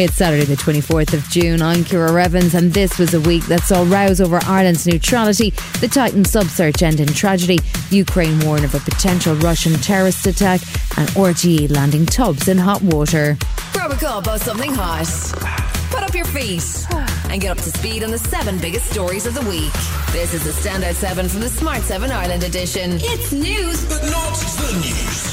It's Saturday, the 24th of June. I'm Ciara Revins, and this was a week that saw rows over Ireland's neutrality, the Titan sub search end in tragedy, Ukraine warn of a potential Russian terrorist attack, and RTE landing tubs in hot water. Grab a cup of something hot. Put up your feet and get up to speed on the seven biggest stories of the week. This is the Standout 7 from the Smart 7 Ireland edition. It's news, but not the news.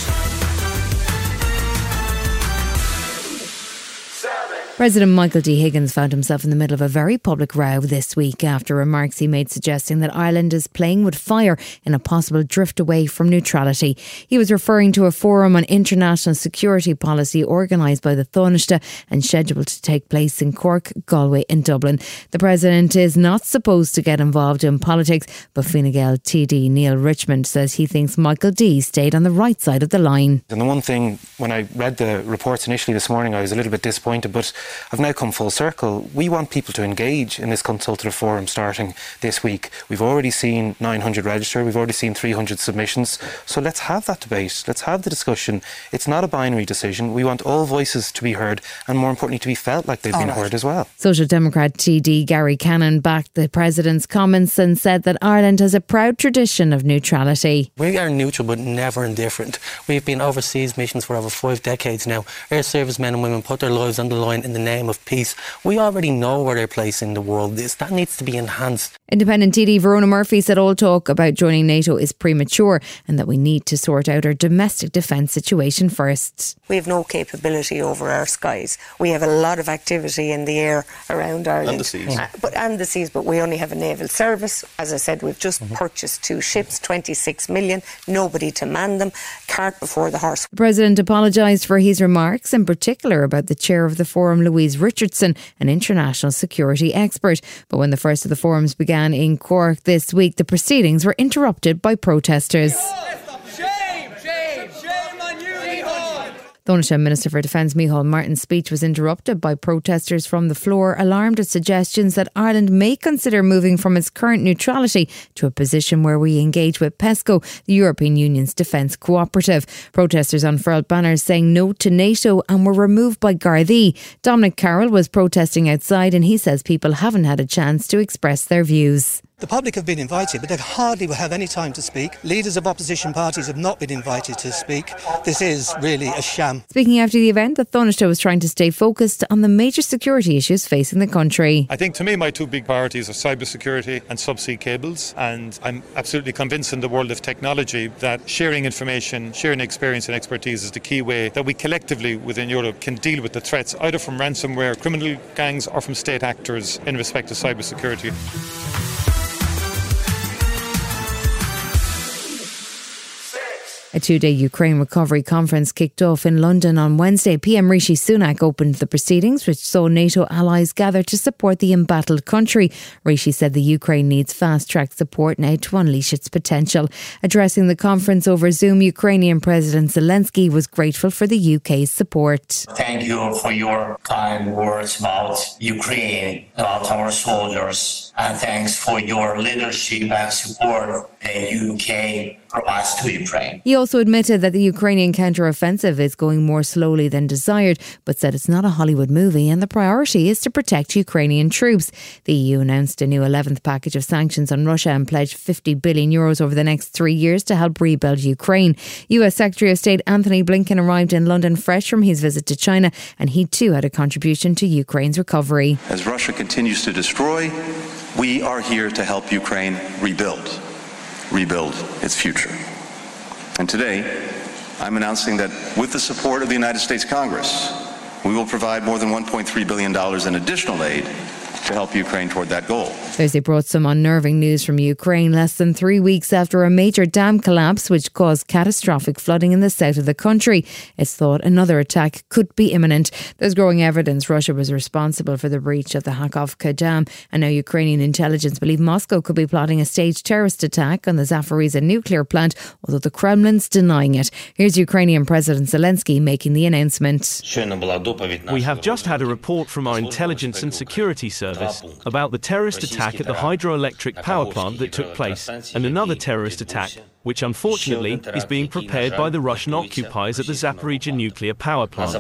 President Michael D. Higgins found himself in the middle of a very public row this week after remarks he made suggesting that Ireland is playing with fire in a possible drift away from neutrality. He was referring to a forum on international security policy organised by the Taoiseach and scheduled to take place in Cork, Galway, and Dublin. The president is not supposed to get involved in politics, but Fine Gael TD Neale Richmond says he thinks Michael D stayed on the right side of the line. And the one thing, when I read the reports initially this morning, I was a little bit disappointed, but I've now come full circle. We want people to engage in this consultative forum starting this week. We've already seen 900 register, we've already seen 300 submissions. So let's have that debate, let's have the discussion. It's not a binary decision. We want all voices to be heard and, more importantly, to be felt like they've all been right. heard as well. Social Democrat TD Gary Gannon backed the president's comments and said that Ireland has a proud tradition of neutrality. We are neutral but never indifferent. We've been overseas missions for over five decades now. Air service men and women put their lives on the line in the name of of peace. We already know where their place in the world is. That needs to be enhanced. Independent TD Verona Murphy said all talk about joining NATO is premature and that we need to sort out our domestic defence situation first. We have no capability over our skies. We have a lot of activity in the air around Ireland. And the seas. Uh, but, and the seas, but we only have a naval service. As I said, we've just mm-hmm. purchased two ships, 26 million, nobody to man them, cart before the horse. The President apologised for his remarks, in particular about the chair of the forum, Louise Richardson, an international security expert. But when the first of the forums began in Cork this week, the proceedings were interrupted by protesters. Taoiseach Minister for Defence Micheál Martin's speech was interrupted by protesters from the floor, alarmed at suggestions that Ireland may consider moving from its current neutrality to a position where we engage with PESCO, the European Union's defence cooperative. Protesters unfurled banners saying no to NATO and were removed by Gardaí. Dominic Carroll was protesting outside and he says people haven't had a chance to express their views. The public have been invited, but they hardly will have any time to speak. Leaders of opposition parties have not been invited to speak. This is really a sham. Speaking after the event, the Taoiseach was trying to stay focused on the major security issues facing the country. I think to me, my two big priorities are cybersecurity and subsea cables. And I'm absolutely convinced in the world of technology that sharing information, sharing experience and expertise is the key way that we collectively within Europe can deal with the threats either from ransomware, criminal gangs, or from state actors in respect to cybersecurity. A two day Ukraine recovery conference kicked off in London on Wednesday. PM Rishi Sunak opened the proceedings, which saw NATO allies gather to support the embattled country. Rishi said the Ukraine needs fast track support now to unleash its potential. Addressing the conference over Zoom, Ukrainian President Zelensky was grateful for the UK's support. Thank you for your kind words about Ukraine, about our soldiers, and thanks for your leadership and support the UK provides to Ukraine. He also admitted that the Ukrainian counter-offensive is going more slowly than desired, but said it's not a Hollywood movie and the priority is to protect Ukrainian troops. The EU announced a new 11th package of sanctions on Russia and pledged 50 billion euros over the next three years to help rebuild Ukraine. US Secretary of State Antony Blinken arrived in London fresh from his visit to China, and he too had a contribution to Ukraine's recovery. As Russia continues to destroy, we are here to help Ukraine rebuild rebuild its future. And today, I'm announcing that with the support of the United States Congress, we will provide more than $1.3 billion in additional aid to help Ukraine toward that goal. Thursday brought some unnerving news from Ukraine less than three weeks after a major dam collapse, which caused catastrophic flooding in the south of the country. It's thought another attack could be imminent. There's growing evidence Russia was responsible for the breach of the Kakhovka Dam, and now Ukrainian intelligence believe Moscow could be plotting a staged terrorist attack on the Zaporizhia nuclear plant, although the Kremlin's denying it. Here's Ukrainian President Zelensky making the announcement. We have just had a report from our intelligence and security service service about the terrorist attack at the hydroelectric power plant that took place and another terrorist attack which unfortunately is being prepared by the Russian occupiers at the Zaporizhia nuclear power plant.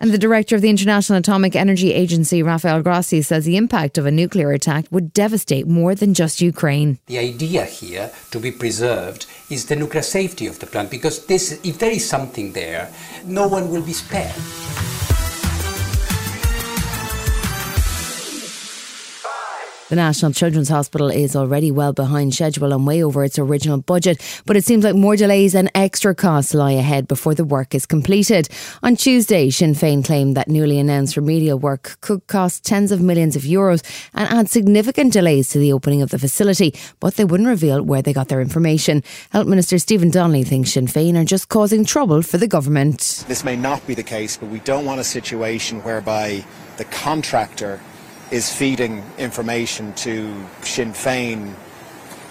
And the director of the International Atomic Energy Agency, Rafael Grossi, says the impact of a nuclear attack would devastate more than just Ukraine. The idea here to be preserved is the nuclear safety of the plant because this, if there is something there, no one will be spared. The National Children's Hospital is already well behind schedule and way over its original budget, but it seems like more delays and extra costs lie ahead before the work is completed. On Tuesday, Sinn Féin claimed that newly announced remedial work could cost tens of millions of euros and add significant delays to the opening of the facility, but they wouldn't reveal where they got their information. Health Minister Stephen Donnelly thinks Sinn Féin are just causing trouble for the government. This may not be the case, but we don't want a situation whereby the contractor is feeding information to Sinn Féin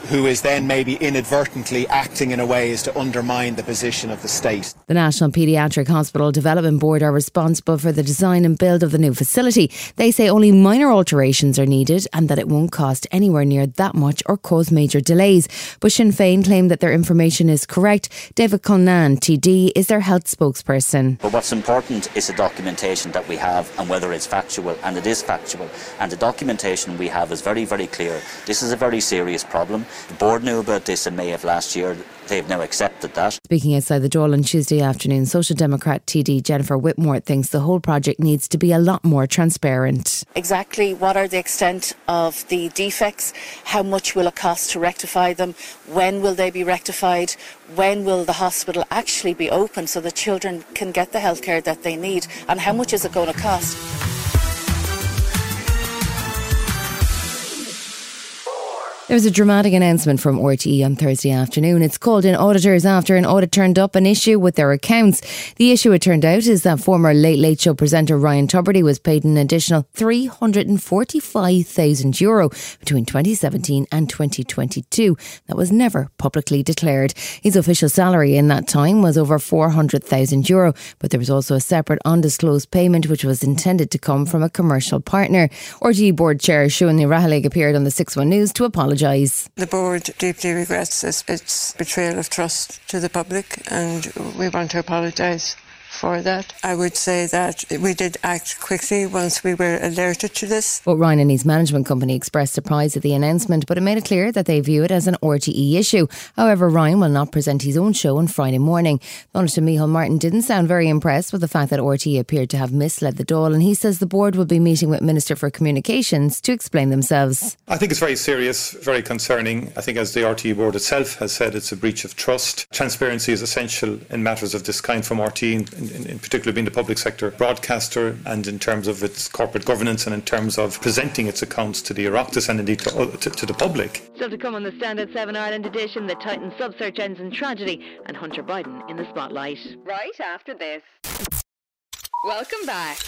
who is then maybe inadvertently acting in a way as to undermine the position of the state. The National Paediatric Hospital Development Board are responsible for the design and build of the new facility. They say only minor alterations are needed and that it won't cost anywhere near that much or cause major delays. But Sinn Féin claim that their information is correct. David Cullinane, TD, is their health spokesperson. But what's important is the documentation that we have and whether it's factual, and it is factual. And the documentation we have is very, very clear. This is a very serious problem. The board knew about this in May of last year. They've now accepted that. Speaking outside the door on Tuesday afternoon, Social Democrat TD Jennifer Whitmore thinks the whole project needs to be a lot more transparent. Exactly what are the extent of the defects? How much will it cost to rectify them? When will they be rectified? When will the hospital actually be open so the children can get the healthcare that they need? And how much is it going to cost? There was a dramatic announcement from RTE on Thursday afternoon. It's called in auditors after an audit turned up an issue with their accounts. The issue, it turned out, is that former Late Late Show presenter Ryan Tubridy was paid an additional €345,000 Euro between 2017 and 2022. That was never publicly declared. His official salary in that time was over €400,000, Euro, but there was also a separate undisclosed payment which was intended to come from a commercial partner. RTE board chair Siún Ní Raghallaigh appeared on the 6 1 News to apologise apologise. The board deeply regrets. It's betrayal of trust to the public, and we want to apologise for that. I would say that we did act quickly once we were alerted to this. But Ryan and his management company expressed surprise at the announcement, but it made it clear that they view it as an RTE issue. However, Ryan will not present his own show on Friday morning. Senator Micheál Martin didn't sound very impressed with the fact that RTE appeared to have misled the Dáil, and he says the board will be meeting with Minister for Communications to explain themselves. I think it's very serious, very concerning. I think, as the RTE board itself has said, it's a breach of trust. Transparency is essential in matters of this kind from RTE in, in particular being the public sector broadcaster and in terms of its corporate governance and in terms of presenting its accounts to the Oireachtas and indeed to, to, to the public. Still to come on the Standout 7 Ireland edition, the Titan sub-search ends in tragedy and Hunter Biden in the spotlight. Right after this. Welcome back.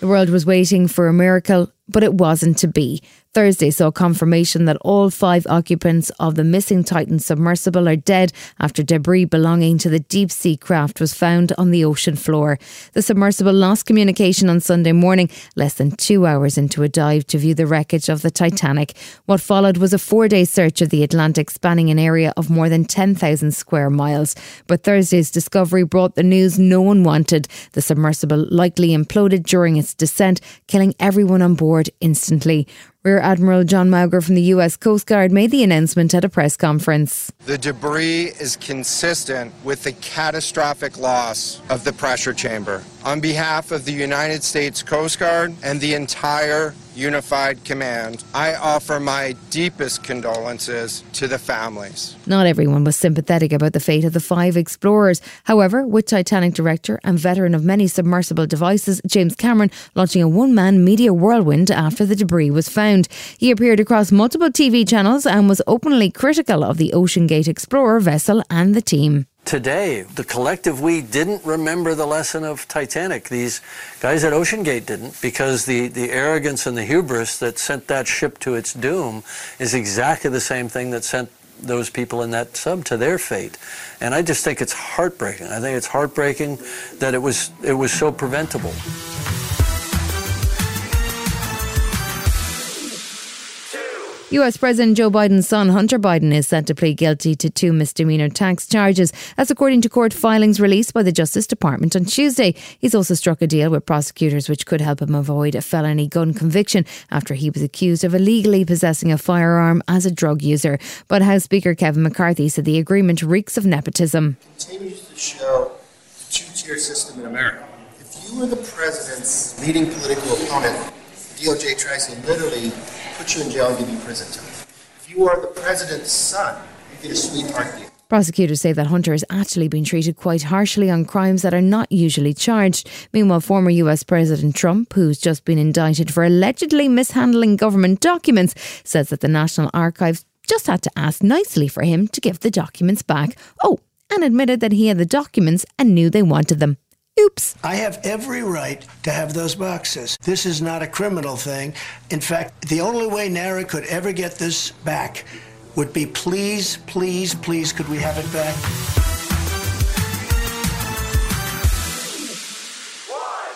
The world was waiting for a miracle, but it wasn't to be. Thursday saw confirmation that all five occupants of the missing Titan submersible are dead after debris belonging to the deep sea craft was found on the ocean floor. The submersible lost communication on Sunday morning, less than two hours into a dive to view the wreckage of the Titanic. What followed was a four day search of the Atlantic spanning an area of more than 10,000 square miles. But Thursday's discovery brought the news no one wanted. The submersible likely imploded during its descent, killing everyone on board instantly. Rear Admiral John Mauger from the US Coast Guard made the announcement at a press conference. The debris is consistent with the catastrophic loss of the pressure chamber. On behalf of the United States Coast Guard and the entire Unified Command, I offer my deepest condolences to the families. Not everyone was sympathetic about the fate of the five explorers. However, with Titanic director and veteran of many submersible devices, James Cameron, launching a one man media whirlwind after the debris was found. He appeared across multiple TV channels and was openly critical of the OceanGate Explorer vessel and the team today. The collective we didn't remember the lesson of Titanic. These guys at OceanGate didn't because the, the arrogance and the hubris that sent that ship to its doom is exactly the same thing that sent those people in that sub to their fate. And I just think it's heartbreaking. I think it's heartbreaking that it was it was so preventable. US President Joe Biden's son, Hunter Biden, is set to plead guilty to two misdemeanor tax charges. That's according to court filings released by the Justice Department on Tuesday. He's also struck a deal with prosecutors which could help him avoid a felony gun conviction after he was accused of illegally possessing a firearm as a drug user. But House Speaker Kevin McCarthy said the agreement reeks of nepotism. continues to show the two-tier system in America. If you were the president's leading political opponent, DOJ tries to literally put you in jail and give you prison time. If you are the president's son, you get a sweetheart deal. Prosecutors say that Hunter has actually been treated quite harshly on crimes that are not usually charged. Meanwhile, former US President Trump, who's just been indicted for allegedly mishandling government documents, says that the National Archives just had to ask nicely for him to give the documents back. Oh, and admitted that he had the documents and knew they wanted them. Oops. I have every right to have those boxes. This is not a criminal thing. In fact, the only way NARA could ever get this back would be please, please, please, could we have it back?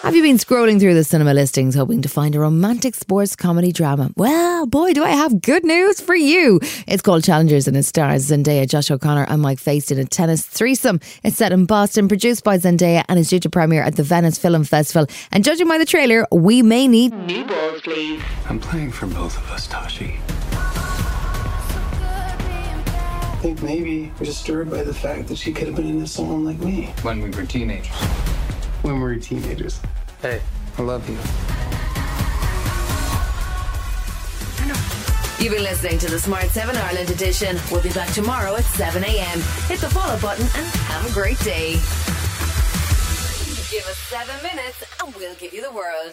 Have you been scrolling through the cinema listings hoping to find a romantic sports comedy drama? Well, boy, do I have good news for you. It's called Challengers and it stars Zendaya, Josh O'Connor, and Mike Faist in a tennis threesome. It's set in Boston, produced by Zendaya, and is due to premiere at the Venice Film Festival. And judging by the trailer, we may need new balls, please. I'm playing for both of us, Tashi. I think maybe we're disturbed by the fact that she could have been into someone like me. When we were teenagers. When we were teenagers. Hey, I love you. You've been listening to the Smart 7 Ireland edition. We'll be back tomorrow at 7 a.m. Hit the follow button and have a great day. Give us seven minutes and we'll give you the world.